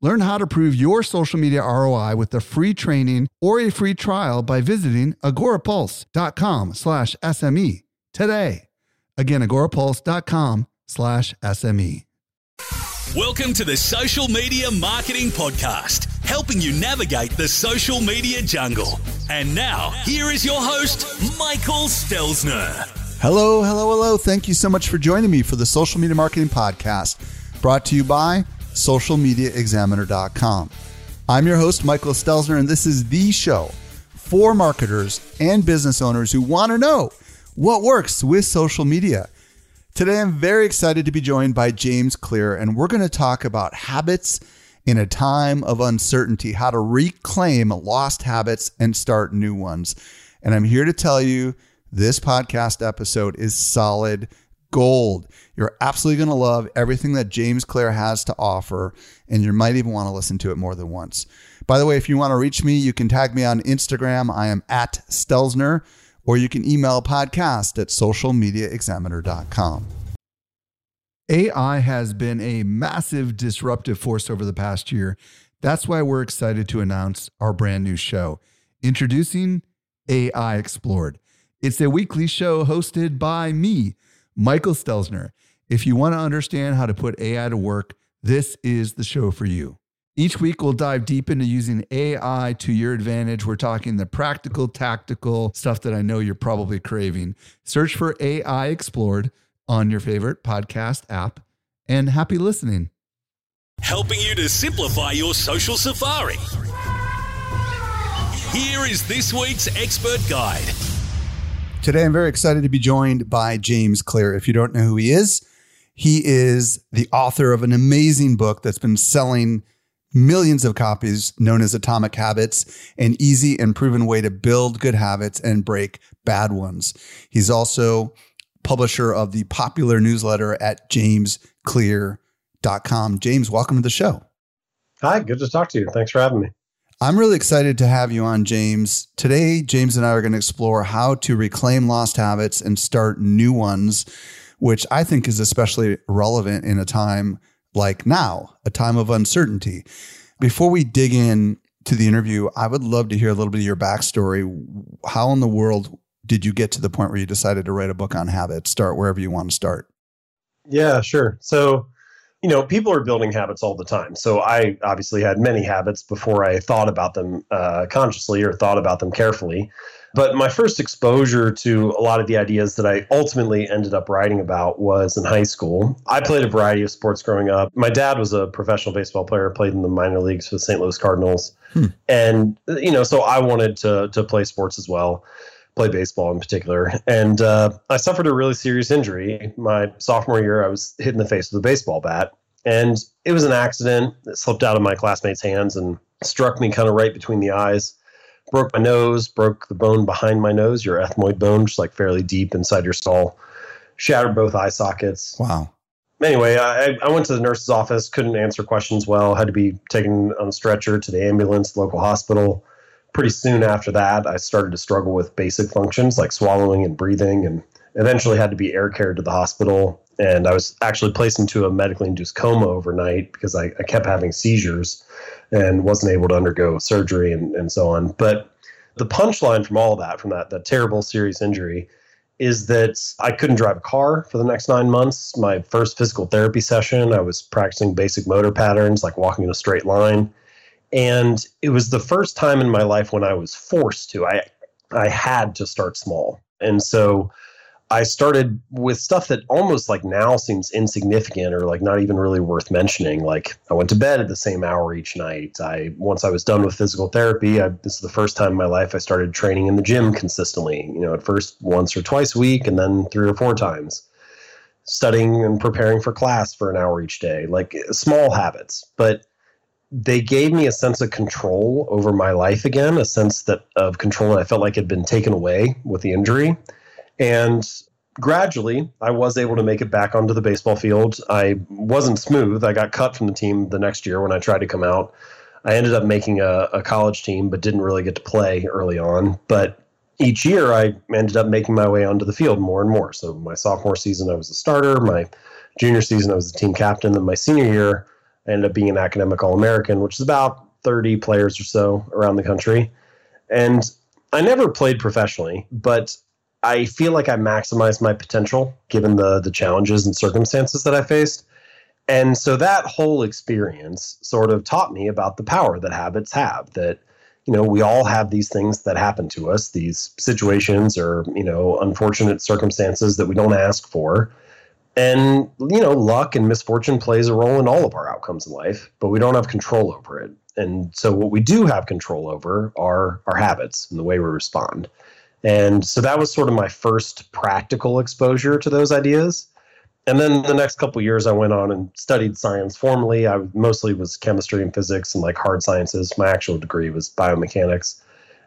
Learn how to prove your social media ROI with a free training or a free trial by visiting agorapulse.com slash SME today. Again, agorapulse.com slash SME. Welcome to the Social Media Marketing Podcast, helping you navigate the social media jungle. And now, here is your host, Michael Stelzner. Hello, hello, hello. Thank you so much for joining me for the Social Media Marketing Podcast, brought to you by socialmediaexaminer.com. I'm your host, Michael Stelzner, and this is the show for marketers and business owners who want to know what works with social media. Today, I'm very excited to be joined by James Clear, and we're going to talk about habits in a time of uncertainty, how to reclaim lost habits and start new ones. And I'm here to tell you this podcast episode is solid gold. You're absolutely going to love everything that James Clear has to offer, and you might even want to listen to it more than once. By the way, if you want to reach me, you can tag me on Instagram. I am at Stelzner, or you can email podcast at socialmediaexaminer.com. AI has been a massive disruptive force over the past year. That's why we're excited to announce our brand new show, Introducing AI Explored. It's a weekly show hosted by me, Michael Stelzner. If you want to understand how to put AI to work, this is the show for you. Each week, we'll dive deep into using AI to your advantage. We're talking the practical, tactical stuff that I know you're probably craving. Search for AI Explored on your favorite podcast app, and happy listening. Helping you to simplify your social safari. Here is this week's expert guide. Today, I'm very excited to be joined by James Clear. If you don't know who he is, he is the author of an amazing book that's been selling millions of copies, known as Atomic Habits An Easy and Proven Way to Build Good Habits and Break Bad Ones. He's also publisher of the popular newsletter at jamesclear.com. James, welcome to the show. Hi, good to talk to you. Thanks for having me. I'm really excited to have you on, James. Today, James and I are going to explore how to reclaim lost habits and start new ones, which I think is especially relevant in a time like now, a time of uncertainty. Before we dig in to the interview, I would love to hear a little bit of your backstory. How in the world did you get to the point where you decided to write a book on habits? Start wherever you want to start. Yeah, sure. So, you know, people are building habits all the time. So I obviously had many habits before I thought about them uh, consciously or thought about them carefully. But my first exposure to a lot of the ideas that I ultimately ended up writing about was in high school. I played a variety of sports growing up. My dad was a professional baseball player, played in the minor leagues for the St. Louis Cardinals. Hmm. And, you know, so I wanted to, to play sports as well play baseball in particular. And uh, I suffered a really serious injury. My sophomore year, I was hit in the face with a baseball bat. And it was an accident It slipped out of my classmate's hands and struck me kind of right between the eyes. Broke my nose, broke the bone behind my nose, your ethmoid bone, just like fairly deep inside your skull. Shattered both eye sockets. Wow. Anyway, I, I went to the nurse's office, couldn't answer questions well, had to be taken on a stretcher to the ambulance, local hospital pretty soon after that, I started to struggle with basic functions like swallowing and breathing, and eventually had to be air carried to the hospital. And I was actually placed into a medically induced coma overnight because I, I kept having seizures and wasn't able to undergo surgery and, and so on. But the punchline from all of that, from that, that terrible serious injury, is that I couldn't drive a car for the next nine months. My first physical therapy session, I was practicing basic motor patterns like walking in a straight line and it was the first time in my life when I was forced to. I I had to start small. And so I started with stuff that almost like now seems insignificant or like not even really worth mentioning. Like I went to bed at the same hour each night. I once I was done with physical therapy, I, this is the first time in my life I started training in the gym consistently. You know, at first once or twice a week, and then three or four times. Studying and preparing for class for an hour each day, like small habits. But they gave me a sense of control over my life again, a sense that of control that I felt like had been taken away with the injury. And gradually, I was able to make it back onto the baseball field. I wasn't smooth. I got cut from the team the next year when I tried to come out. I ended up making a, a college team, but didn't really get to play early on. But each year, I ended up making my way onto the field more and more. So my sophomore season, I was a starter. My junior season, I was the team captain. Then my senior year, I ended up being an academic All American, which is about 30 players or so around the country. And I never played professionally, but I feel like I maximized my potential given the the challenges and circumstances that I faced. And so that whole experience sort of taught me about the power that habits have that you know we all have these things that happen to us these situations or you know unfortunate circumstances that we don't ask for and you know luck and misfortune plays a role in all of our outcomes in life but we don't have control over it and so what we do have control over are our habits and the way we respond and so that was sort of my first practical exposure to those ideas. And then the next couple years, I went on and studied science formally. I mostly was chemistry and physics and like hard sciences. My actual degree was biomechanics.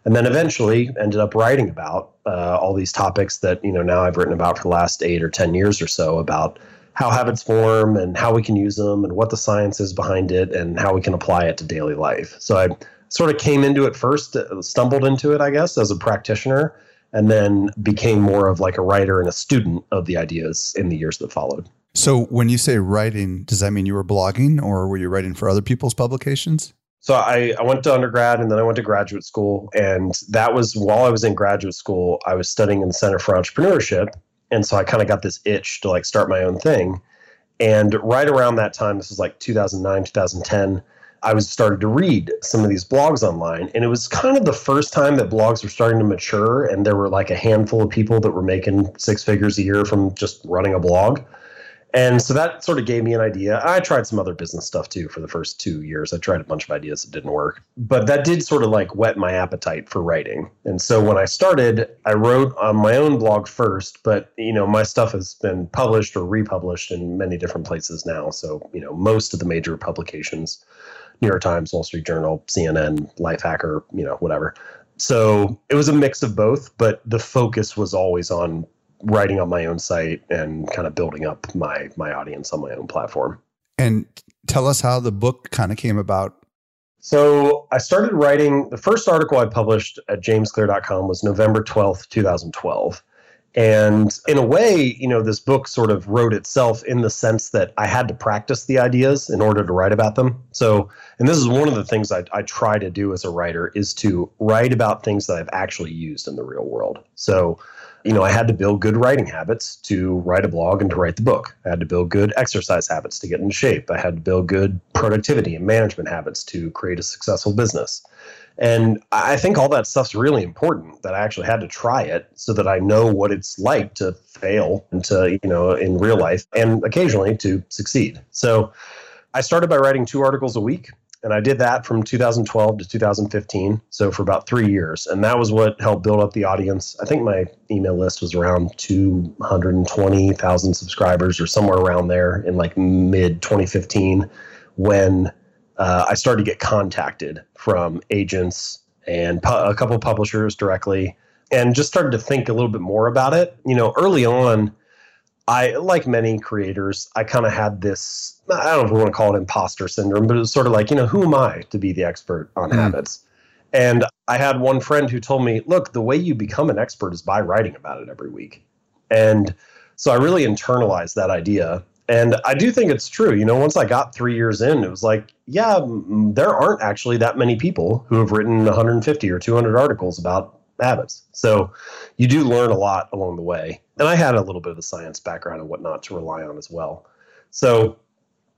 And then eventually ended up writing about uh, all these topics that, you know, now I've written about for the last eight or 10 years or so about how habits form and how we can use them and what the science is behind it and how we can apply it to daily life. So I sort of came into it first, uh, stumbled into it, I guess, as a practitioner, and then became more of like a writer and a student of the ideas in the years that followed. So when you say writing, does that mean you were blogging or were you writing for other people's publications? So I, I went to undergrad and then I went to graduate school. And that was while I was in graduate school, I was studying in the Center for Entrepreneurship. And so I kind of got this itch to like start my own thing. And right around that time, this was like 2009, 2010, I was started to read some of these blogs online, and it was kind of the first time that blogs were starting to mature, and there were like a handful of people that were making six figures a year from just running a blog. And so that sort of gave me an idea. I tried some other business stuff too for the first two years. I tried a bunch of ideas that didn't work, but that did sort of like whet my appetite for writing. And so when I started, I wrote on my own blog first, but you know, my stuff has been published or republished in many different places now. So, you know, most of the major publications New York Times, Wall Street Journal, CNN, Lifehacker, you know, whatever. So it was a mix of both, but the focus was always on writing on my own site and kind of building up my my audience on my own platform. And tell us how the book kind of came about. So I started writing the first article I published at jamesclear.com was November 12th, 2012. And in a way, you know, this book sort of wrote itself in the sense that I had to practice the ideas in order to write about them. So, and this is one of the things I, I try to do as a writer is to write about things that I've actually used in the real world. So, you know, I had to build good writing habits to write a blog and to write the book. I had to build good exercise habits to get in shape. I had to build good productivity and management habits to create a successful business. And I think all that stuff's really important that I actually had to try it so that I know what it's like to fail and to, you know, in real life and occasionally to succeed. So I started by writing two articles a week. And I did that from 2012 to 2015. So for about three years. And that was what helped build up the audience. I think my email list was around 220,000 subscribers or somewhere around there in like mid 2015 when uh, I started to get contacted from agents and pu- a couple publishers directly, and just started to think a little bit more about it. You know, early on, I like many creators, I kind of had this. I don't know if we want to call it imposter syndrome, but it was sort of like, you know, who am I to be the expert on mm. habits? And I had one friend who told me, look, the way you become an expert is by writing about it every week. And so I really internalized that idea and I do think it's true. You know, once I got three years in, it was like, yeah, there aren't actually that many people who have written 150 or 200 articles about habits. So you do learn a lot along the way. And I had a little bit of a science background and whatnot to rely on as well. So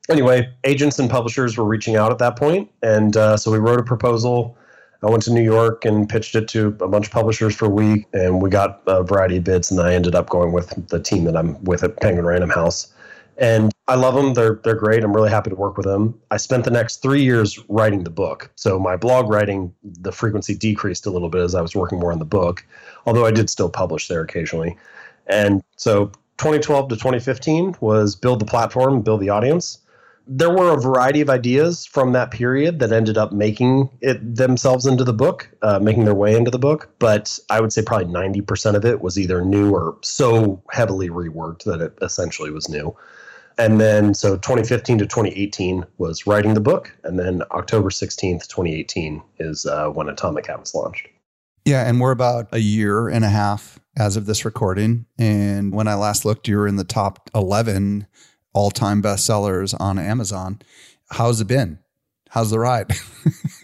anyway, agents and publishers were reaching out at that point, and uh, so we wrote a proposal. I went to New York and pitched it to a bunch of publishers for a week, and we got a variety of bids. And I ended up going with the team that I'm with at Penguin Random House and I love them. They're they're great. I'm really happy to work with them. I spent the next three years writing the book. So my blog writing, the frequency decreased a little bit as I was working more on the book, although I did still publish there occasionally. And so 2012 to 2015 was build the platform, build the audience. there were a variety of ideas from that period that ended up making it themselves into the book, uh, making their way into the book. But I would say probably 90% of it was either new or so heavily reworked that it essentially was new. And then, so 2015 to 2018 was writing the book. And then October 16th, 2018 is uh, when Atomic Habits launched. Yeah. And we're about a year and a half as of this recording. And when I last looked, you were in the top 11 all time bestsellers on Amazon. How's it been? How's the ride?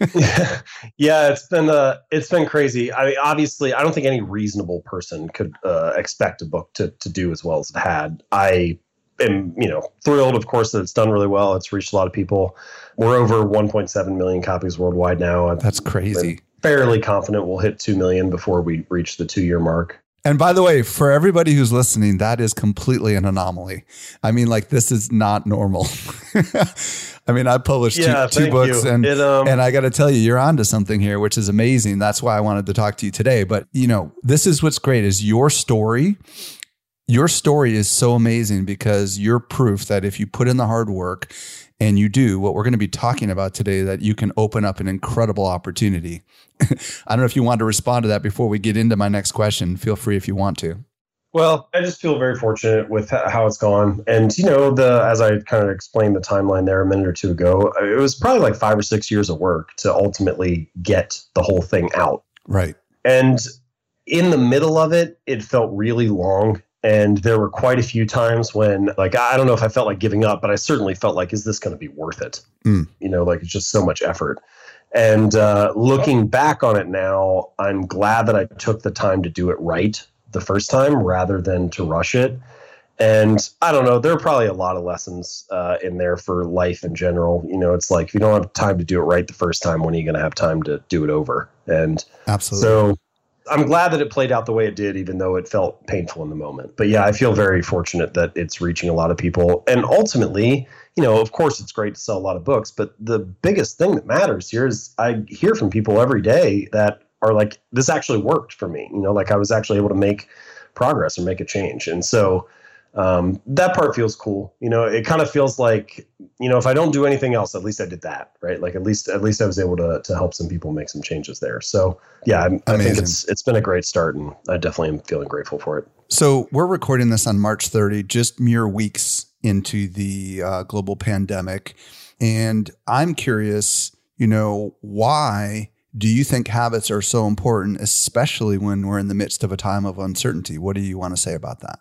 yeah, it's been uh, it's been crazy. I mean, obviously, I don't think any reasonable person could uh, expect a book to to do as well as it had. I am, you know, thrilled, of course, that it's done really well. It's reached a lot of people. We're over 1.7 million copies worldwide now. That's crazy. Fairly confident we'll hit two million before we reach the two year mark. And by the way, for everybody who's listening, that is completely an anomaly. I mean, like this is not normal. I mean, I published yeah, two, two books, you. and it, um, and I got to tell you, you're onto something here, which is amazing. That's why I wanted to talk to you today. But you know, this is what's great is your story. Your story is so amazing because you're proof that if you put in the hard work and you do what we're going to be talking about today, that you can open up an incredible opportunity. I don't know if you want to respond to that before we get into my next question. Feel free if you want to. Well, I just feel very fortunate with how it's gone. And, you know, the as I kind of explained the timeline there a minute or two ago, it was probably like five or six years of work to ultimately get the whole thing out. Right. And in the middle of it, it felt really long and there were quite a few times when, like, I don't know if I felt like giving up, but I certainly felt like, is this going to be worth it? Mm. You know, like it's just so much effort. And uh, looking back on it now, I'm glad that I took the time to do it right the first time rather than to rush it. And I don't know, there are probably a lot of lessons uh, in there for life in general. You know, it's like if you don't have time to do it right the first time, when are you going to have time to do it over? And absolutely. So I'm glad that it played out the way it did, even though it felt painful in the moment. But yeah, I feel very fortunate that it's reaching a lot of people. And ultimately, you know, of course, it's great to sell a lot of books, but the biggest thing that matters here is I hear from people every day that are like, this actually worked for me. You know, like I was actually able to make progress or make a change. And so, um, that part feels cool. You know, it kind of feels like, you know, if I don't do anything else, at least I did that, right? Like at least at least I was able to to help some people make some changes there. So yeah, I, I think it's it's been a great start, and I definitely am feeling grateful for it. So we're recording this on March 30, just mere weeks into the uh, global pandemic, and I'm curious, you know, why do you think habits are so important, especially when we're in the midst of a time of uncertainty? What do you want to say about that?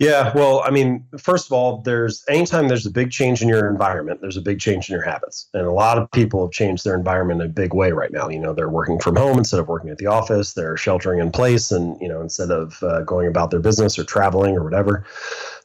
Yeah, well, I mean, first of all, there's anytime there's a big change in your environment, there's a big change in your habits. And a lot of people have changed their environment in a big way right now. You know, they're working from home instead of working at the office, they're sheltering in place and, you know, instead of uh, going about their business or traveling or whatever.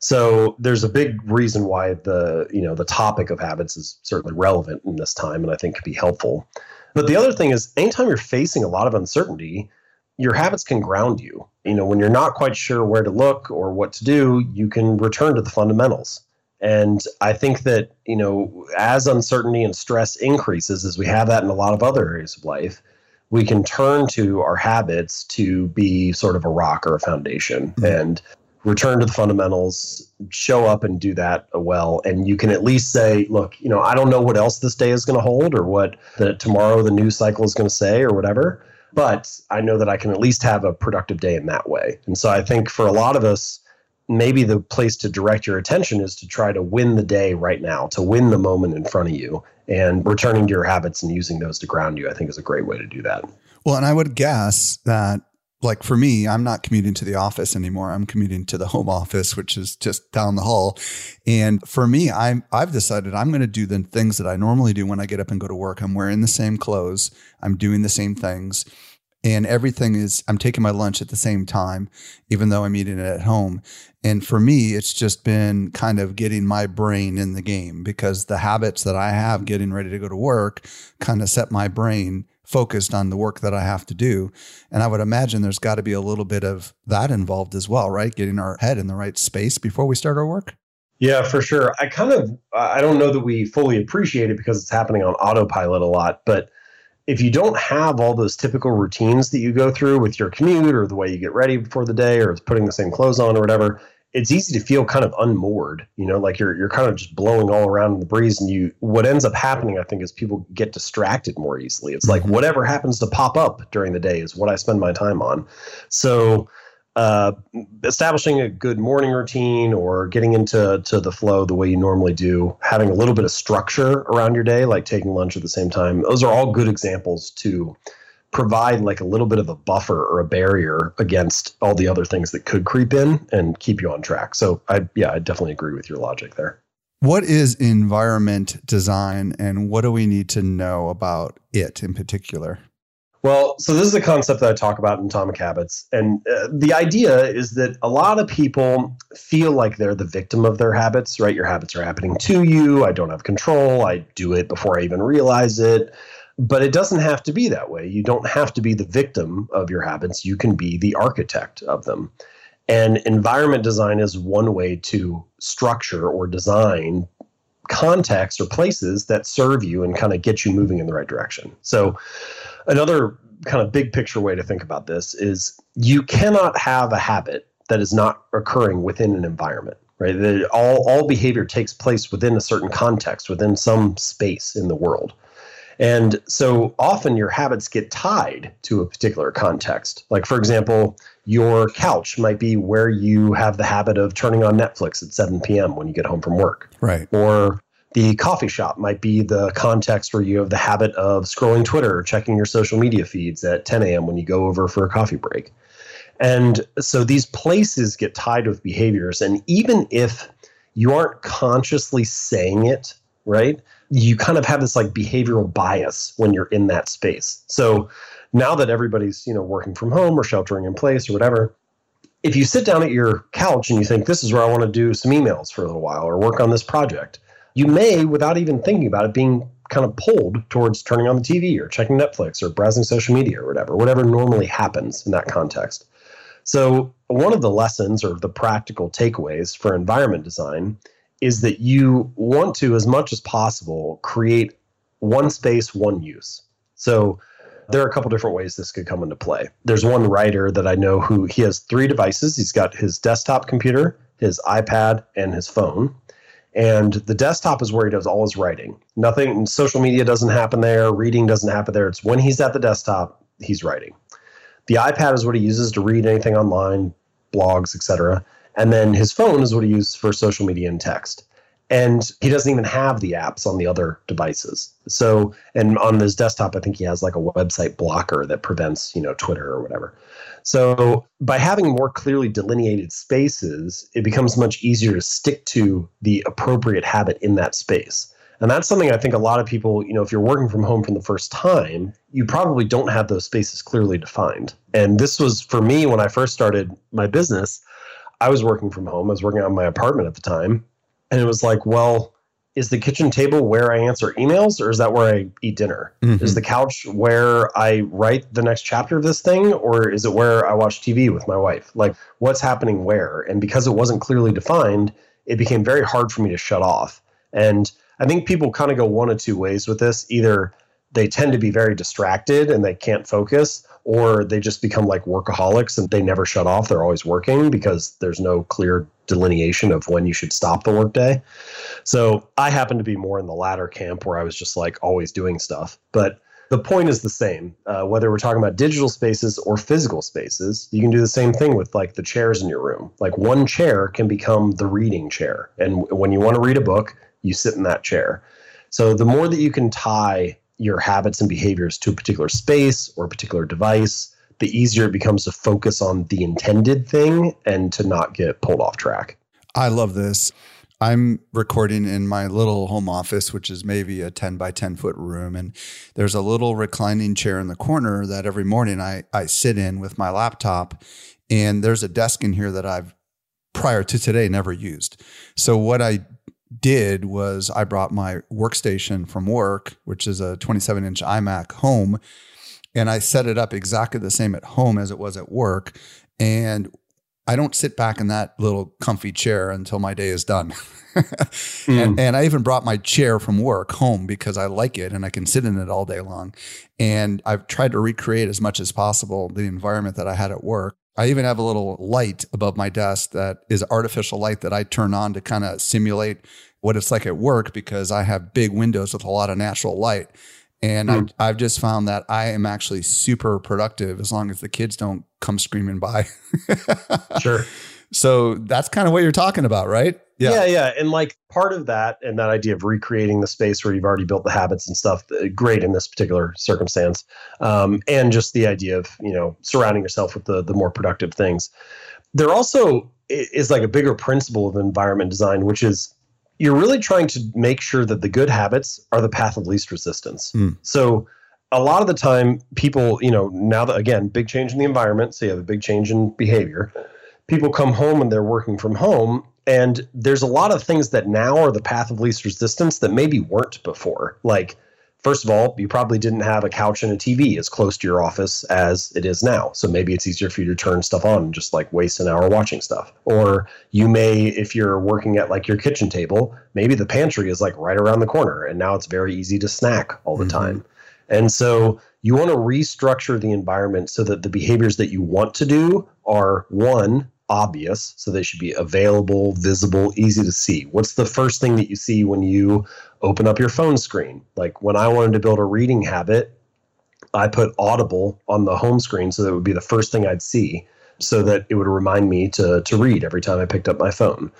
So there's a big reason why the, you know, the topic of habits is certainly relevant in this time and I think could be helpful. But the other thing is anytime you're facing a lot of uncertainty, your habits can ground you. You know, when you're not quite sure where to look or what to do, you can return to the fundamentals. And I think that, you know, as uncertainty and stress increases, as we have that in a lot of other areas of life, we can turn to our habits to be sort of a rock or a foundation mm-hmm. and return to the fundamentals, show up and do that well. And you can at least say, look, you know, I don't know what else this day is going to hold or what the tomorrow the news cycle is going to say or whatever but I know that I can at least have a productive day in that way. And so I think for a lot of us, maybe the place to direct your attention is to try to win the day right now, to win the moment in front of you. And returning to your habits and using those to ground you, I think is a great way to do that. Well, and I would guess that like for me, I'm not commuting to the office anymore. I'm commuting to the home office, which is just down the hall. And for me, I'm I've decided I'm going to do the things that I normally do when I get up and go to work. I'm wearing the same clothes. I'm doing the same things and everything is i'm taking my lunch at the same time even though i'm eating it at home. And for me it's just been kind of getting my brain in the game because the habits that i have getting ready to go to work kind of set my brain focused on the work that i have to do. And i would imagine there's got to be a little bit of that involved as well right? Getting our head in the right space before we start our work? Yeah, for sure. I kind of I don't know that we fully appreciate it because it's happening on autopilot a lot, but if you don't have all those typical routines that you go through with your commute or the way you get ready before the day or putting the same clothes on or whatever, it's easy to feel kind of unmoored, you know, like you're you're kind of just blowing all around in the breeze. And you what ends up happening, I think, is people get distracted more easily. It's like mm-hmm. whatever happens to pop up during the day is what I spend my time on. So uh, establishing a good morning routine or getting into to the flow the way you normally do, having a little bit of structure around your day, like taking lunch at the same time, those are all good examples to provide like a little bit of a buffer or a barrier against all the other things that could creep in and keep you on track. So I yeah, I definitely agree with your logic there. What is environment design and what do we need to know about it in particular? Well, so this is a concept that I talk about in Atomic Habits. And uh, the idea is that a lot of people feel like they're the victim of their habits, right? Your habits are happening to you. I don't have control. I do it before I even realize it. But it doesn't have to be that way. You don't have to be the victim of your habits. You can be the architect of them. And environment design is one way to structure or design contexts or places that serve you and kind of get you moving in the right direction. So, another kind of big picture way to think about this is you cannot have a habit that is not occurring within an environment right all, all behavior takes place within a certain context within some space in the world and so often your habits get tied to a particular context like for example your couch might be where you have the habit of turning on netflix at 7 p.m when you get home from work right or the coffee shop might be the context where you have the habit of scrolling Twitter or checking your social media feeds at 10 a.m. when you go over for a coffee break. And so these places get tied with behaviors. And even if you aren't consciously saying it, right, you kind of have this like behavioral bias when you're in that space. So now that everybody's, you know, working from home or sheltering in place or whatever, if you sit down at your couch and you think this is where I want to do some emails for a little while or work on this project, you may, without even thinking about it, being kind of pulled towards turning on the TV or checking Netflix or browsing social media or whatever, whatever normally happens in that context. So, one of the lessons or the practical takeaways for environment design is that you want to, as much as possible, create one space, one use. So, there are a couple different ways this could come into play. There's one writer that I know who he has three devices. He's got his desktop computer, his iPad, and his phone. And the desktop is where he does all his writing. Nothing, social media doesn't happen there, reading doesn't happen there. It's when he's at the desktop, he's writing. The iPad is what he uses to read anything online, blogs, etc. And then his phone is what he uses for social media and text. And he doesn't even have the apps on the other devices. So, and on his desktop, I think he has like a website blocker that prevents, you know, Twitter or whatever. So by having more clearly delineated spaces, it becomes much easier to stick to the appropriate habit in that space. And that's something I think a lot of people, you know, if you're working from home for the first time, you probably don't have those spaces clearly defined. And this was for me when I first started my business, I was working from home. I was working on my apartment at the time. And it was like, well, is the kitchen table where I answer emails or is that where I eat dinner? Mm-hmm. Is the couch where I write the next chapter of this thing or is it where I watch TV with my wife? Like what's happening where? And because it wasn't clearly defined, it became very hard for me to shut off. And I think people kind of go one of two ways with this. Either they tend to be very distracted and they can't focus, or they just become like workaholics and they never shut off. They're always working because there's no clear delineation of when you should stop the workday. So I happen to be more in the latter camp where I was just like always doing stuff. But the point is the same. Uh, whether we're talking about digital spaces or physical spaces, you can do the same thing with like the chairs in your room. Like one chair can become the reading chair. And when you want to read a book, you sit in that chair. So the more that you can tie your habits and behaviors to a particular space or a particular device, the easier it becomes to focus on the intended thing and to not get pulled off track. I love this. I'm recording in my little home office, which is maybe a 10 by 10 foot room. And there's a little reclining chair in the corner that every morning I, I sit in with my laptop. And there's a desk in here that I've prior to today never used. So what I did was I brought my workstation from work, which is a 27 inch iMac home, and I set it up exactly the same at home as it was at work. And I don't sit back in that little comfy chair until my day is done. mm. and, and, I even brought my chair from work home because I like it and I can sit in it all day long. And I've tried to recreate as much as possible the environment that I had at work. I even have a little light above my desk that is artificial light that I turn on to kind of simulate what it's like at work because I have big windows with a lot of natural light. And mm. I, I've just found that I am actually super productive as long as the kids don't come screaming by. sure. So that's kind of what you're talking about, right? Yeah. yeah, yeah, and like part of that and that idea of recreating the space where you've already built the habits and stuff, uh, great in this particular circumstance, um, and just the idea of you know surrounding yourself with the the more productive things. There also is like a bigger principle of environment design, which is you're really trying to make sure that the good habits are the path of least resistance. Mm. So a lot of the time people you know now that again big change in the environment so you have a big change in behavior people come home and they're working from home and there's a lot of things that now are the path of least resistance that maybe weren't before. Like, first of all, you probably didn't have a couch and a TV as close to your office as it is now. So maybe it's easier for you to turn stuff on and just like waste an hour watching stuff. Or you may, if you're working at like your kitchen table, maybe the pantry is like right around the corner and now it's very easy to snack all the mm-hmm. time. And so you want to restructure the environment so that the behaviors that you want to do are one, obvious. So they should be available, visible, easy to see. What's the first thing that you see when you open up your phone screen? Like when I wanted to build a reading habit, I put Audible on the home screen so that would be the first thing I'd see so that it would remind me to, to read every time I picked up my phone.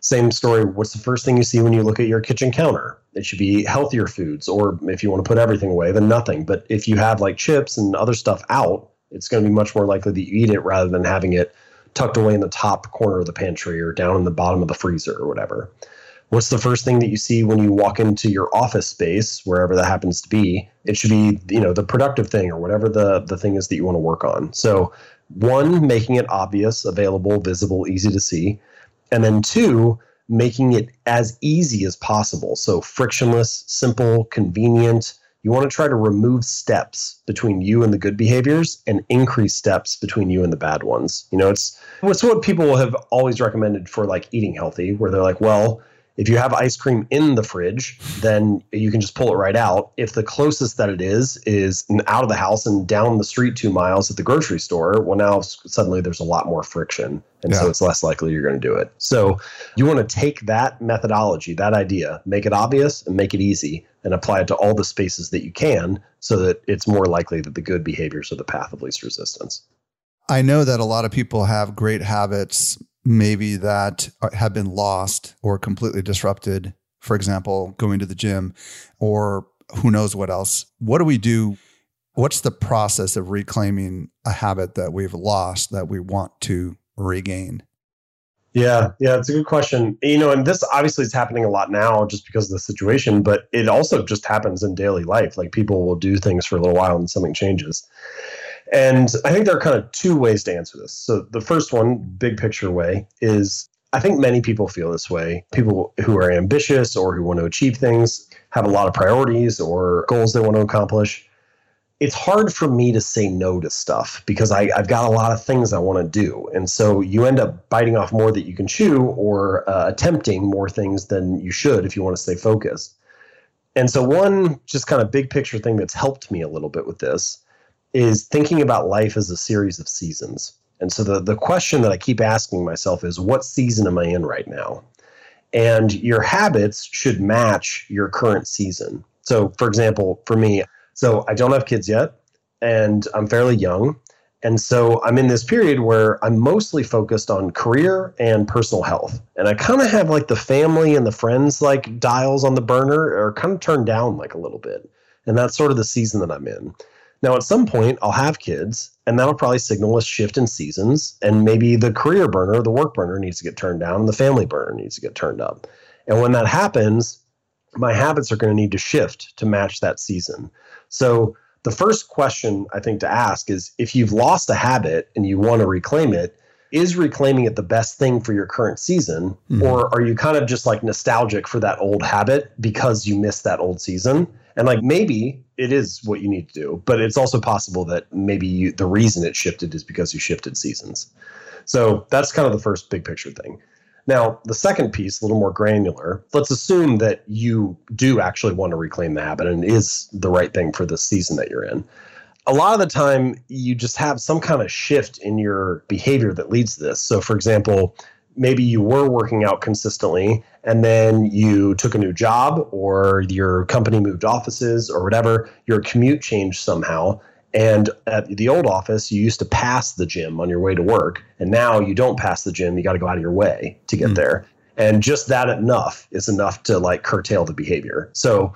Same story. What's the first thing you see when you look at your kitchen counter? It should be healthier foods, or if you want to put everything away, then nothing. But if you have like chips and other stuff out, it's going to be much more likely that you eat it rather than having it tucked away in the top corner of the pantry or down in the bottom of the freezer or whatever. What's the first thing that you see when you walk into your office space, wherever that happens to be? It should be, you know, the productive thing or whatever the the thing is that you want to work on. So, one, making it obvious, available, visible, easy to see, and then two, making it as easy as possible. So frictionless, simple, convenient, you want to try to remove steps between you and the good behaviors and increase steps between you and the bad ones. You know, it's it's what people have always recommended for like eating healthy, where they're like, well, if you have ice cream in the fridge, then you can just pull it right out. If the closest that it is is out of the house and down the street two miles at the grocery store, well, now suddenly there's a lot more friction. And yeah. so it's less likely you're going to do it. So you want to take that methodology, that idea, make it obvious and make it easy and apply it to all the spaces that you can so that it's more likely that the good behaviors are the path of least resistance. I know that a lot of people have great habits maybe that uh, have been lost or completely disrupted. For example, going to the gym or who knows what else. What do we do? What's the process of reclaiming a habit that we've lost that we want to regain? Yeah, yeah, it's a good question. You know, and this obviously is happening a lot now just because of the situation, but it also just happens in daily life. Like people will do things for a little while and something changes. And I think there are kind of two ways to answer this. So the first one, big picture way, is I think many people feel this way. People who are ambitious or who want to achieve things have a lot of priorities or goals they want to accomplish. It's hard for me to say no to stuff because I, have got a lot of things I want to do. And so you end up biting off more that you can chew or uh, attempting more things than you should if you want to stay focused. And so, one just kind of big picture thing that's helped me a little bit with this is thinking about life as a series of seasons. And so the, the question that I keep asking myself is what season am I in right now? And your habits should match your current season. So, for example, for me, so I don't have kids yet, and I'm fairly young. And so I'm in this period where I'm mostly focused on career and personal health. And I kind of have like the family and the friends like dials on the burner are kind of turned down like a little bit. And that's sort of the season that I'm in. Now, at some point, I'll have kids, and that'll probably signal a shift in seasons. And maybe the career burner, the work burner needs to get turned down, and the family burner needs to get turned up. And when that happens, my habits are going to need to shift to match that season. So, the first question I think to ask is if you've lost a habit and you want to reclaim it, is reclaiming it the best thing for your current season? Mm-hmm. Or are you kind of just like nostalgic for that old habit because you missed that old season? And like maybe it is what you need to do, but it's also possible that maybe you, the reason it shifted is because you shifted seasons. So that's kind of the first big picture thing. Now, the second piece, a little more granular, let's assume that you do actually want to reclaim the habit and is the right thing for the season that you're in. A lot of the time you just have some kind of shift in your behavior that leads to this. So, for example, maybe you were working out consistently and then you took a new job or your company moved offices or whatever, your commute changed somehow. And at the old office, you used to pass the gym on your way to work. And now you don't pass the gym. You got to go out of your way to get mm. there. And just that enough is enough to like curtail the behavior. So,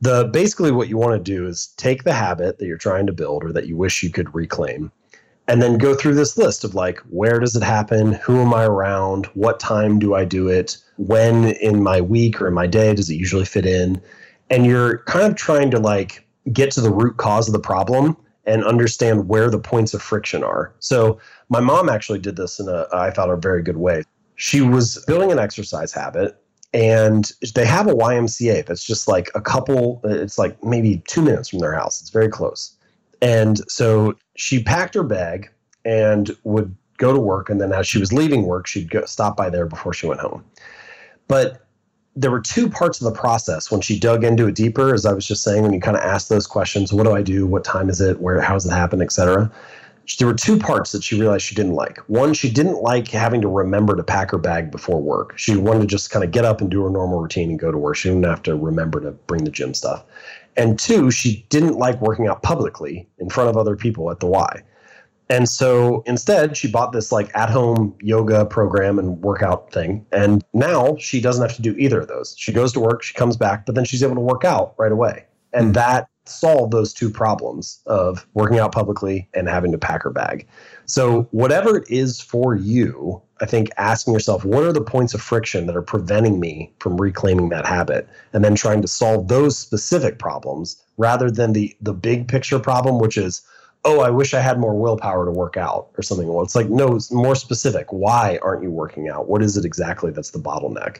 the basically what you want to do is take the habit that you're trying to build or that you wish you could reclaim and then go through this list of like where does it happen? Who am i around? What time do i do it? When in my week or in my day does it usually fit in? And you're kind of trying to like get to the root cause of the problem and understand where the points of friction are. So my mom actually did this in a i thought a very good way. She was building an exercise habit and they have a ymca that's just like a couple it's like maybe two minutes from their house it's very close and so she packed her bag and would go to work. And then as she was leaving work, she'd go, stop by there before she went home. But there were two parts of the process when she dug into it deeper, as I was just saying, when you kind of ask those questions, what do I do? What time is it? Where, how does it happen, et cetera. There were two parts that she realized she didn't like. One, she didn't like having to remember to pack her bag before work. She wanted to just kind of get up and do her normal routine and go to work. She didn't have to remember to bring the gym stuff. And two, she didn't like working out publicly in front of other people at the Y. And so instead, she bought this like at home yoga program and workout thing. And now she doesn't have to do either of those. She goes to work, she comes back, but then she's able to work out right away. And mm. that solved those two problems of working out publicly and having to pack her bag. So, whatever it is for you, I think asking yourself, what are the points of friction that are preventing me from reclaiming that habit? And then trying to solve those specific problems rather than the, the big picture problem, which is, oh, I wish I had more willpower to work out or something. Well, it's like, no, it's more specific. Why aren't you working out? What is it exactly that's the bottleneck?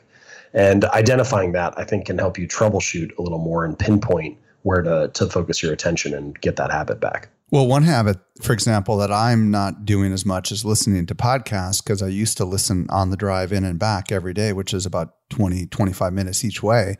And identifying that, I think, can help you troubleshoot a little more and pinpoint where to, to focus your attention and get that habit back. Well, one habit, for example, that I'm not doing as much is listening to podcasts because I used to listen on the drive in and back every day, which is about 20, 25 minutes each way.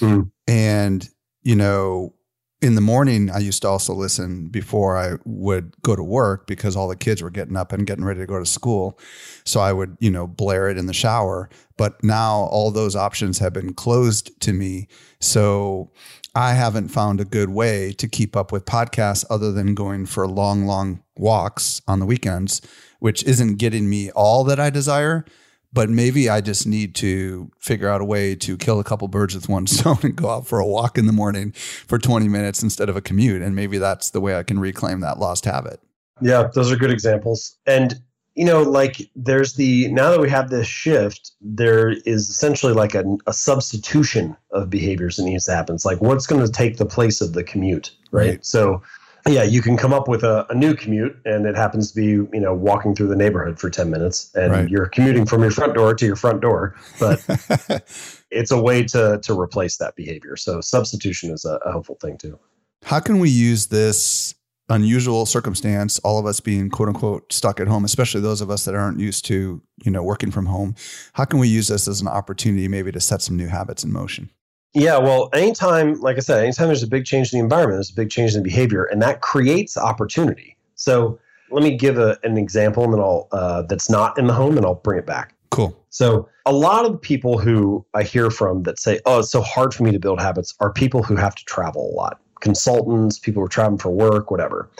Mm. And, you know, in the morning, I used to also listen before I would go to work because all the kids were getting up and getting ready to go to school. So I would, you know, blare it in the shower. But now all those options have been closed to me. So I haven't found a good way to keep up with podcasts other than going for long, long walks on the weekends, which isn't getting me all that I desire. But maybe I just need to figure out a way to kill a couple birds with one stone and go out for a walk in the morning for 20 minutes instead of a commute. And maybe that's the way I can reclaim that lost habit. Yeah, those are good examples. And you know, like there's the now that we have this shift, there is essentially like a, a substitution of behaviors that needs to happen. It's like what's going to take the place of the commute, right? right. So, yeah, you can come up with a, a, new commute, and it happens to be you know walking through the neighborhood for ten minutes, and right. you're commuting from your front door to your front door, but it's a way to to replace that behavior. So substitution is a, a helpful thing too. How can we use this unusual circumstance, all of us being quote unquote stuck at home, especially those of us that aren't used to, you know, working from home, how can we use this as an opportunity maybe to set some new habits in motion? Yeah, well, anytime, like I said, anytime there's a big change in the environment, there's a big change in behavior, and that creates opportunity. So let me give a, an example, and then I'll uh, that's not in the home, and I'll bring it back. Cool. So a lot of people who I hear from that say, "Oh, it's so hard for me to build habits," are people who have to travel a lot consultants, people who are traveling for work, whatever.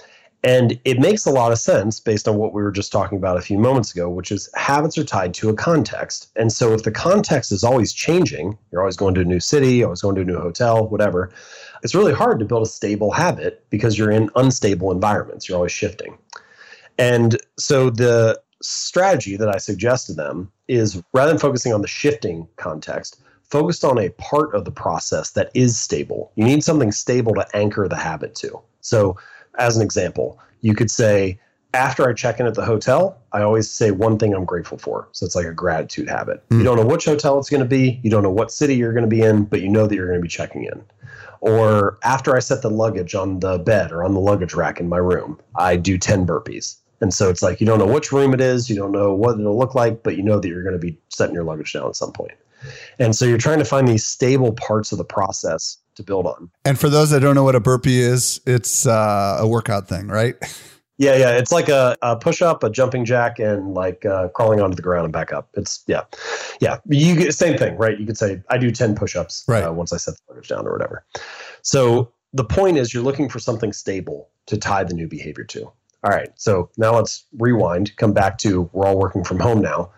And it makes a lot of sense based on what we were just talking about a few moments ago, which is habits are tied to a context. And so if the context is always changing, you're always going to a new city, always going to a new hotel, whatever, it's really hard to build a stable habit because you're in unstable environments. You're always shifting. And so the strategy that I suggest to them is rather than focusing on the shifting context, focused on a part of the process that is stable. You need something stable to anchor the habit to. So, as an example, you could say, after I check in at the hotel, I always say one thing I'm grateful for. So it's like a gratitude habit. Mm. You don't know which hotel it's going to be, you don't know what city you're going to be in, but you know that you're going to be checking in. Or after I set the luggage on the bed or on the luggage rack in my room, I do 10 burpees. And so it's like you don't know which room it is, you don't know what it'll look like, but you know that you're going to be setting your luggage down at some point. And so you're trying to find these stable parts of the process to build on. And for those that don't know what a burpee is, it's uh, a workout thing, right? Yeah, yeah. It's like a, a push up, a jumping jack, and like uh, crawling onto the ground and back up. It's yeah, yeah. You get same thing, right? You could say I do ten push ups right. Uh, once I set the luggage down or whatever. So the point is, you're looking for something stable to tie the new behavior to. All right. So now let's rewind. Come back to we're all working from home now.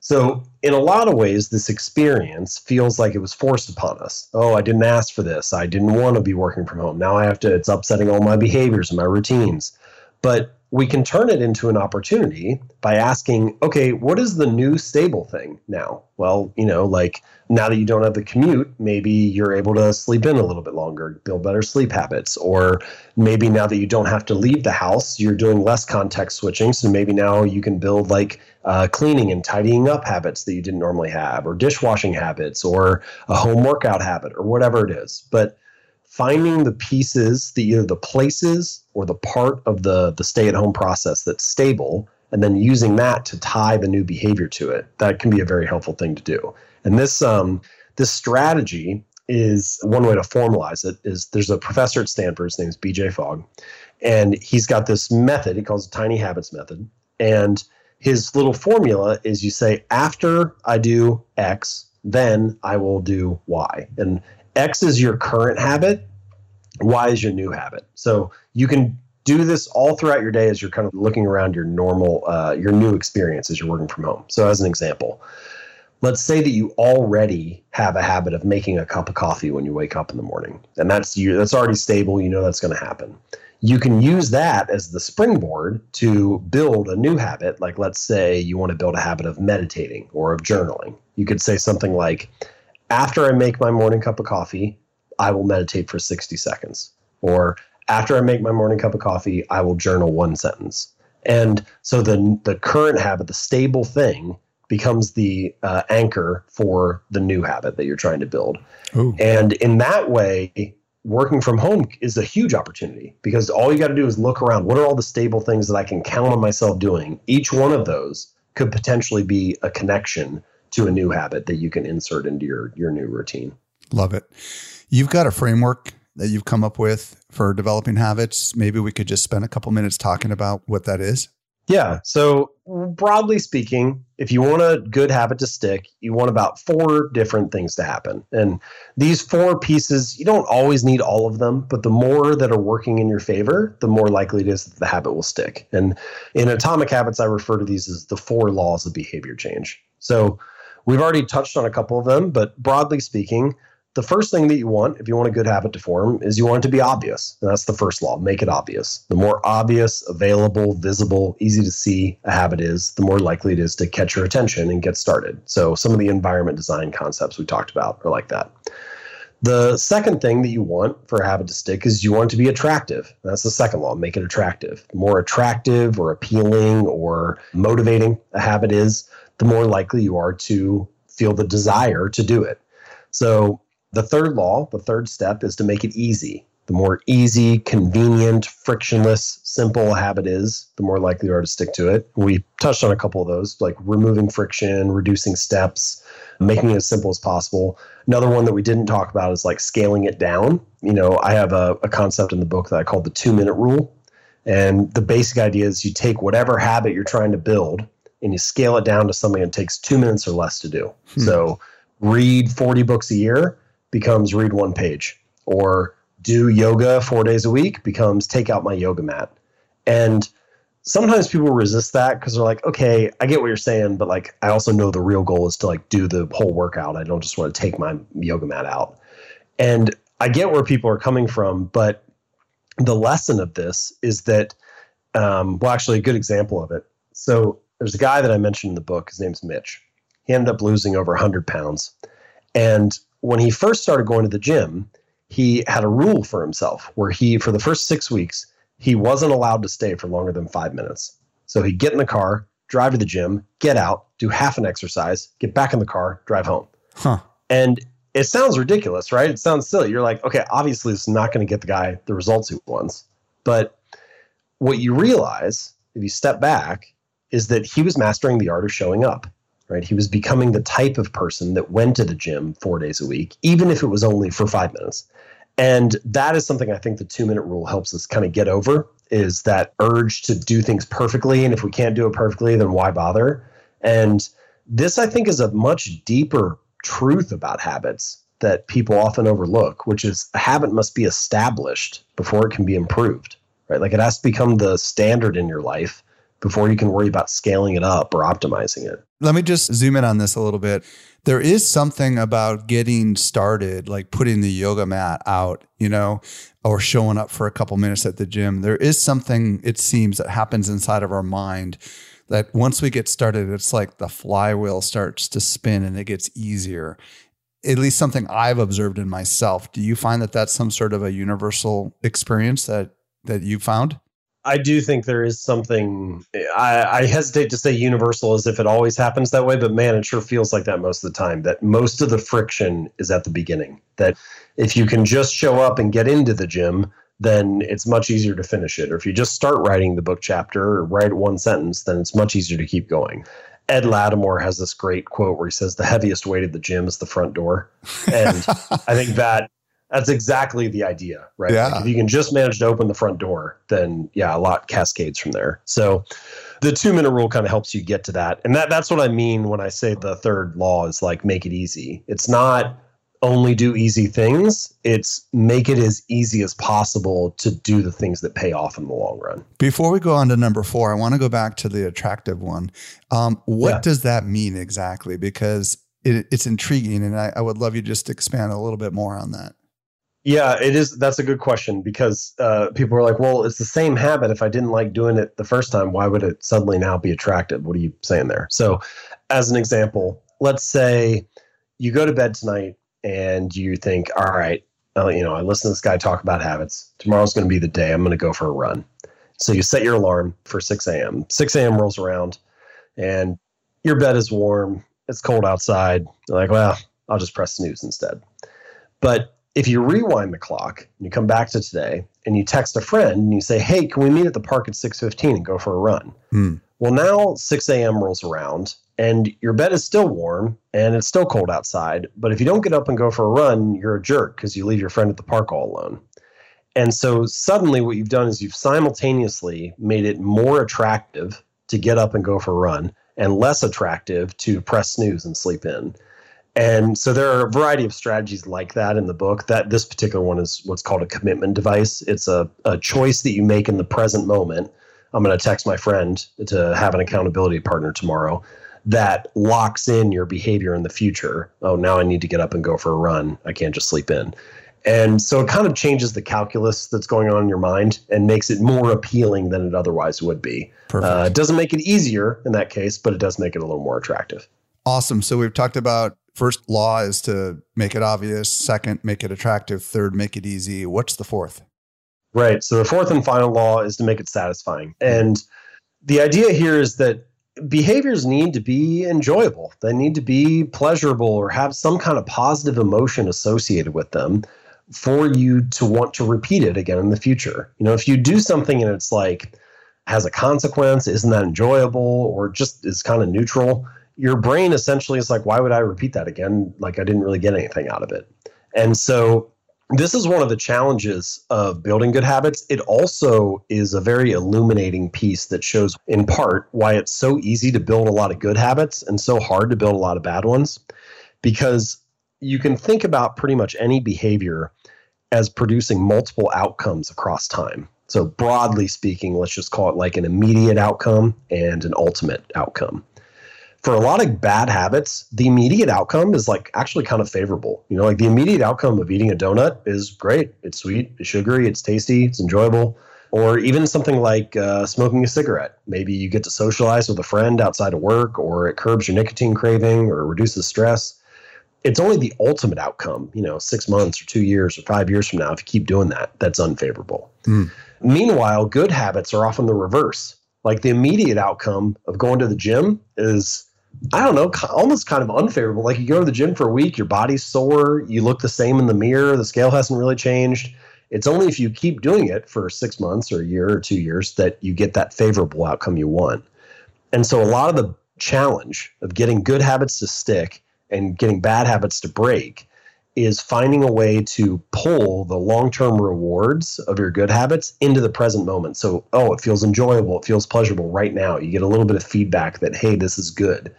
So, in a lot of ways, this experience feels like it was forced upon us. Oh, I didn't ask for this. I didn't want to be working from home. Now I have to, it's upsetting all my behaviors and my routines. But we can turn it into an opportunity by asking, okay, what is the new stable thing now? Well, you know, like now that you don't have the commute, maybe you're able to sleep in a little bit longer, build better sleep habits. Or maybe now that you don't have to leave the house, you're doing less context switching. So maybe now you can build like uh, cleaning and tidying up habits that you didn't normally have, or dishwashing habits, or a home workout habit, or whatever it is. But finding the pieces, the either the places or the part of the the stay at home process that's stable, and then using that to tie the new behavior to it, that can be a very helpful thing to do. And this um, this strategy is one way to formalize it. Is there's a professor at Stanford, his name is B.J. Fogg, and he's got this method. He calls it Tiny Habits Method, and his little formula is you say after I do X, then I will do Y, and X is your current habit, Y is your new habit. So you can do this all throughout your day as you're kind of looking around your normal, uh, your new experience as you're working from home. So, as an example, let's say that you already have a habit of making a cup of coffee when you wake up in the morning, and that's you. That's already stable. You know that's going to happen. You can use that as the springboard to build a new habit. Like, let's say you want to build a habit of meditating or of journaling. You could say something like, after I make my morning cup of coffee, I will meditate for 60 seconds. Or after I make my morning cup of coffee, I will journal one sentence. And so the the current habit, the stable thing, becomes the uh, anchor for the new habit that you're trying to build. Ooh. And in that way, working from home is a huge opportunity because all you got to do is look around. What are all the stable things that I can count on myself doing? Each one of those could potentially be a connection to a new habit that you can insert into your your new routine. Love it. You've got a framework that you've come up with for developing habits. Maybe we could just spend a couple minutes talking about what that is. Yeah. So, broadly speaking, if you want a good habit to stick, you want about four different things to happen. And these four pieces, you don't always need all of them, but the more that are working in your favor, the more likely it is that the habit will stick. And in Atomic Habits, I refer to these as the four laws of behavior change. So, We've already touched on a couple of them, but broadly speaking, the first thing that you want, if you want a good habit to form, is you want it to be obvious. And that's the first law make it obvious. The more obvious, available, visible, easy to see a habit is, the more likely it is to catch your attention and get started. So, some of the environment design concepts we talked about are like that. The second thing that you want for a habit to stick is you want it to be attractive. That's the second law make it attractive. The more attractive or appealing or motivating a habit is, the more likely you are to feel the desire to do it. So, the third law, the third step is to make it easy. The more easy, convenient, frictionless, simple a habit is, the more likely you are to stick to it. We touched on a couple of those, like removing friction, reducing steps, making it as simple as possible. Another one that we didn't talk about is like scaling it down. You know, I have a, a concept in the book that I call the two minute rule. And the basic idea is you take whatever habit you're trying to build and you scale it down to something that takes two minutes or less to do. Hmm. So read 40 books a year becomes read one page, or do yoga four days a week becomes take out my yoga mat. And sometimes people resist that because they're like, okay, I get what you're saying, but like I also know the real goal is to like do the whole workout. I don't just want to take my yoga mat out. And I get where people are coming from, but the lesson of this is that, um, well, actually, a good example of it. So there's a guy that I mentioned in the book. His name's Mitch. He ended up losing over 100 pounds. And when he first started going to the gym, he had a rule for himself where he, for the first six weeks, he wasn't allowed to stay for longer than five minutes. So he'd get in the car, drive to the gym, get out, do half an exercise, get back in the car, drive home. Huh. And it sounds ridiculous, right? It sounds silly. You're like, okay, obviously it's not going to get the guy the results he wants. But what you realize if you step back is that he was mastering the art of showing up right he was becoming the type of person that went to the gym four days a week even if it was only for five minutes And that is something I think the two minute rule helps us kind of get over is that urge to do things perfectly. And if we can't do it perfectly, then why bother? And this, I think, is a much deeper truth about habits that people often overlook, which is a habit must be established before it can be improved, right? Like it has to become the standard in your life before you can worry about scaling it up or optimizing it. Let me just zoom in on this a little bit. There is something about getting started, like putting the yoga mat out, you know, or showing up for a couple minutes at the gym. There is something, it seems, that happens inside of our mind that once we get started, it's like the flywheel starts to spin and it gets easier. At least something I've observed in myself. Do you find that that's some sort of a universal experience that that you found? I do think there is something. I, I, hesitate to say universal as if it always happens that way, but man, it sure feels like that most of the time. That most of the friction is at the beginning. That if you can just show up and get into the gym, then it's much easier to finish it. Or if you just start writing the book chapter or write one sentence, then it's much easier to keep going. Ed Latimore has this great quote where he says, The heaviest weight of the gym is the front door. And I think that that's exactly the idea, right? Yeah. Like if you can just manage to open the front door, then yeah, a lot cascades from there. So the two minute rule kind of helps you get to that. And that that's what I mean when I say the third law is like make it easy. It's not only do easy things, it's make it as easy as possible to do the things that pay off in the long run. Before we go on to number four, I want to go back to the attractive one. Um, what yeah. does that mean exactly? Because it, it's intriguing, and I, I would love you just to expand a little bit more on that. Yeah, it is. That's a good question because uh, people are like, well, it's the same habit. If I didn't like doing it the first time, why would it suddenly now be attractive? What are you saying there? So, as an example, let's say you go to bed tonight and you think, all right, uh, you know, I listen to this guy talk about habits. Tomorrow's going to be the day I'm going to go for a run. So you set your alarm for 6 a.m. 6 a.m. rolls around and your bed is warm. It's cold outside. You're like, well, I'll just press snooze instead. But if you rewind the clock and you come back to today and you text a friend and you say, hey, can we meet at the park at 6.15 and go for a run? Hmm. Well, now 6 a.m. rolls around and your bed is still warm and it's still cold outside. But if you don't get up and go for a run, you're a jerk because you leave your friend at the park all alone. And so suddenly what you've done is you've simultaneously made it more attractive to get up and go for a run and less attractive to press snooze and sleep in. And so there are a variety of strategies like that in the book. That this particular one is what's called a commitment device. It's a, a choice that you make in the present moment. I'm going to text my friend to have an accountability partner tomorrow that locks in your behavior in the future. Oh, now I need to get up and go for a run. I can't just sleep in. And so it kind of changes the calculus that's going on in your mind and makes it more appealing than it otherwise would be. Uh, it doesn't make it easier in that case, but it does make it a little more attractive. Awesome. So we've talked about first law is to make it obvious, second, make it attractive, third, make it easy. What's the fourth? Right. So the fourth and final law is to make it satisfying. Hmm. And the idea here is that behaviors need to be enjoyable. They need to be pleasurable or have some kind of positive emotion associated with them for you to want to repeat it again in the future. You know, if you do something and it's like has a consequence, isn't that enjoyable, or just is kind of neutral, your brain essentially is like, why would I repeat that again? Like I didn't really get anything out of it. And so this is one of the challenges of building good habits. It also is a very illuminating piece that shows, in part, why it's so easy to build a lot of good habits and so hard to build a lot of bad ones. Because you can think about pretty much any behavior as producing multiple outcomes across time. So, broadly speaking, let's just call it like an immediate outcome and an ultimate outcome for a lot of bad habits, the immediate outcome is like actually kind of favorable. You know, like the immediate outcome of eating a donut is great. It's sweet, it's sugary, it's tasty, it's enjoyable. Or even something like uh, smoking a cigarette. Maybe you get to socialize with a friend outside of work, or it curbs your nicotine craving or reduces stress. It's only the ultimate outcome, you know, six months or two years or five years from now, if you keep doing that, that's unfavorable. Mm. Meanwhile, good habits are often the reverse. Like the immediate outcome of going to the gym is I don't know, almost kind of unfavorable. Like you go to the gym for a week, your body's sore, you look the same in the mirror, the scale hasn't really changed. It's only if you keep doing it for six months or a year or two years that you get that favorable outcome you want. And so a lot of the challenge of getting good habits to stick and getting bad habits to break is finding a way to pull the long term rewards of your good habits into the present moment. So, oh, it feels enjoyable, it feels pleasurable right now. You get a little bit of feedback that, hey, this is good.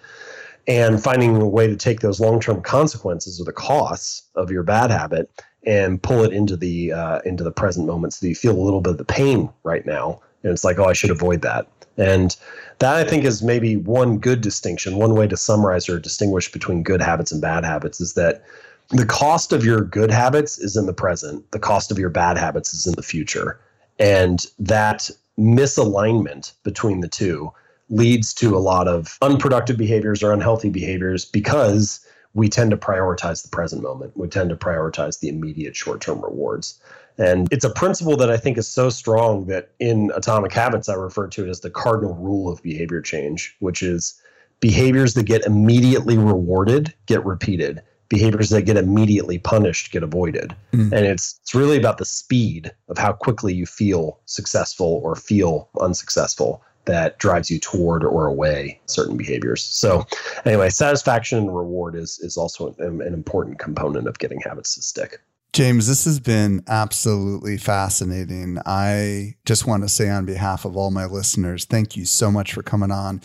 And finding a way to take those long term consequences or the costs of your bad habit and pull it into the uh, into the present moment so you feel a little bit of the pain right now. And it's like, oh, I should avoid that. And that I think is maybe one good distinction. One way to summarize or distinguish between good habits and bad habits is that the cost of your good habits is in the present, the cost of your bad habits is in the future. And that misalignment between the two leads to a lot of unproductive behaviors or unhealthy behaviors because we tend to prioritize the present moment. We tend to prioritize the immediate short term rewards. And it's a principle that I think is so strong that in Atomic Habits, I refer to it as the cardinal rule of behavior change, which is behaviors that get immediately rewarded get repeated. Behaviors that get immediately punished get avoided. Mm. And it's it's really about the speed of how quickly you feel successful or feel unsuccessful that drives you toward or away certain behaviors. So, anyway, satisfaction and reward is is also an, an important component of getting habits to stick. James, this has been absolutely fascinating. I just want to say, on behalf of all my listeners, thank you so much for coming on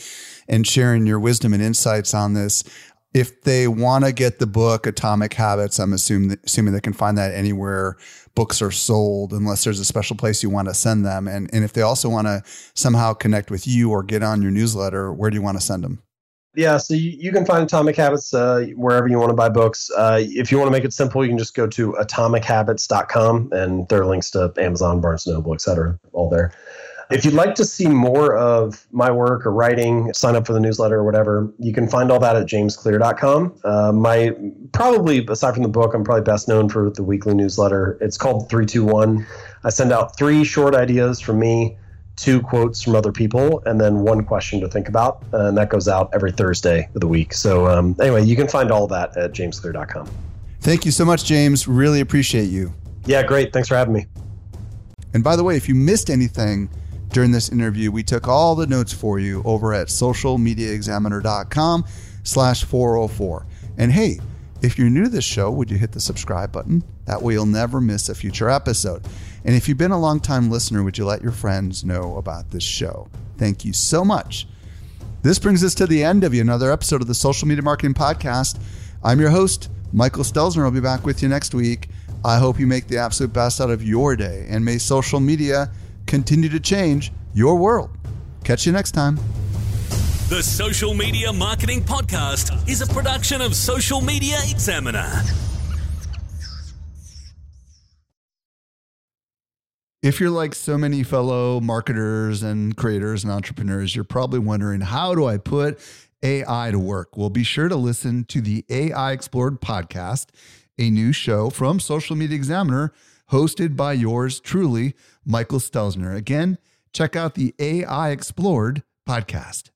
and sharing your wisdom and insights on this. If they want to get the book Atomic Habits, I'm assuming assuming they can find that anywhere books are sold, unless there's a special place you want to send them. And and if they also want to somehow connect with you or get on your newsletter, where do you want to send them? Yeah, so you, you can find Atomic Habits uh, wherever you want to buy books. Uh, if you want to make it simple, you can just go to atomichabits.com and there are links to Amazon, Barnes Noble, et cetera, all there. If you'd like to see more of my work or writing, sign up for the newsletter or whatever, you can find all that at jamesclear.com. Uh, my probably, aside from the book, I'm probably best known for the weekly newsletter. It's called 321. I send out three short ideas from me two quotes from other people, and then one question to think about. And that goes out every Thursday of the week. So, um, anyway, you can find all that at jamesclear.com. Thank you so much, James. Really appreciate you. Yeah, great. Thanks for having me. And by the way, if you missed anything during this interview, we took all the notes for you over at socialmediaexaminer.com slash 404. And hey, if you're new to this show, would you hit the subscribe button? That way you'll never miss a future episode. And if you've been a long time listener, would you let your friends know about this show? Thank you so much. This brings us to the end of another episode of the Social Media Marketing Podcast. I'm your host, Michael Stelzner. I'll be back with you next week. I hope you make the absolute best out of your day and may social media continue to change your world. Catch you next time. The Social Media Marketing Podcast is a production of Social Media Examiner. If you're like so many fellow marketers and creators and entrepreneurs, you're probably wondering how do I put AI to work? Well, be sure to listen to the AI Explored podcast, a new show from Social Media Examiner, hosted by yours truly, Michael Stelzner. Again, check out the AI Explored podcast.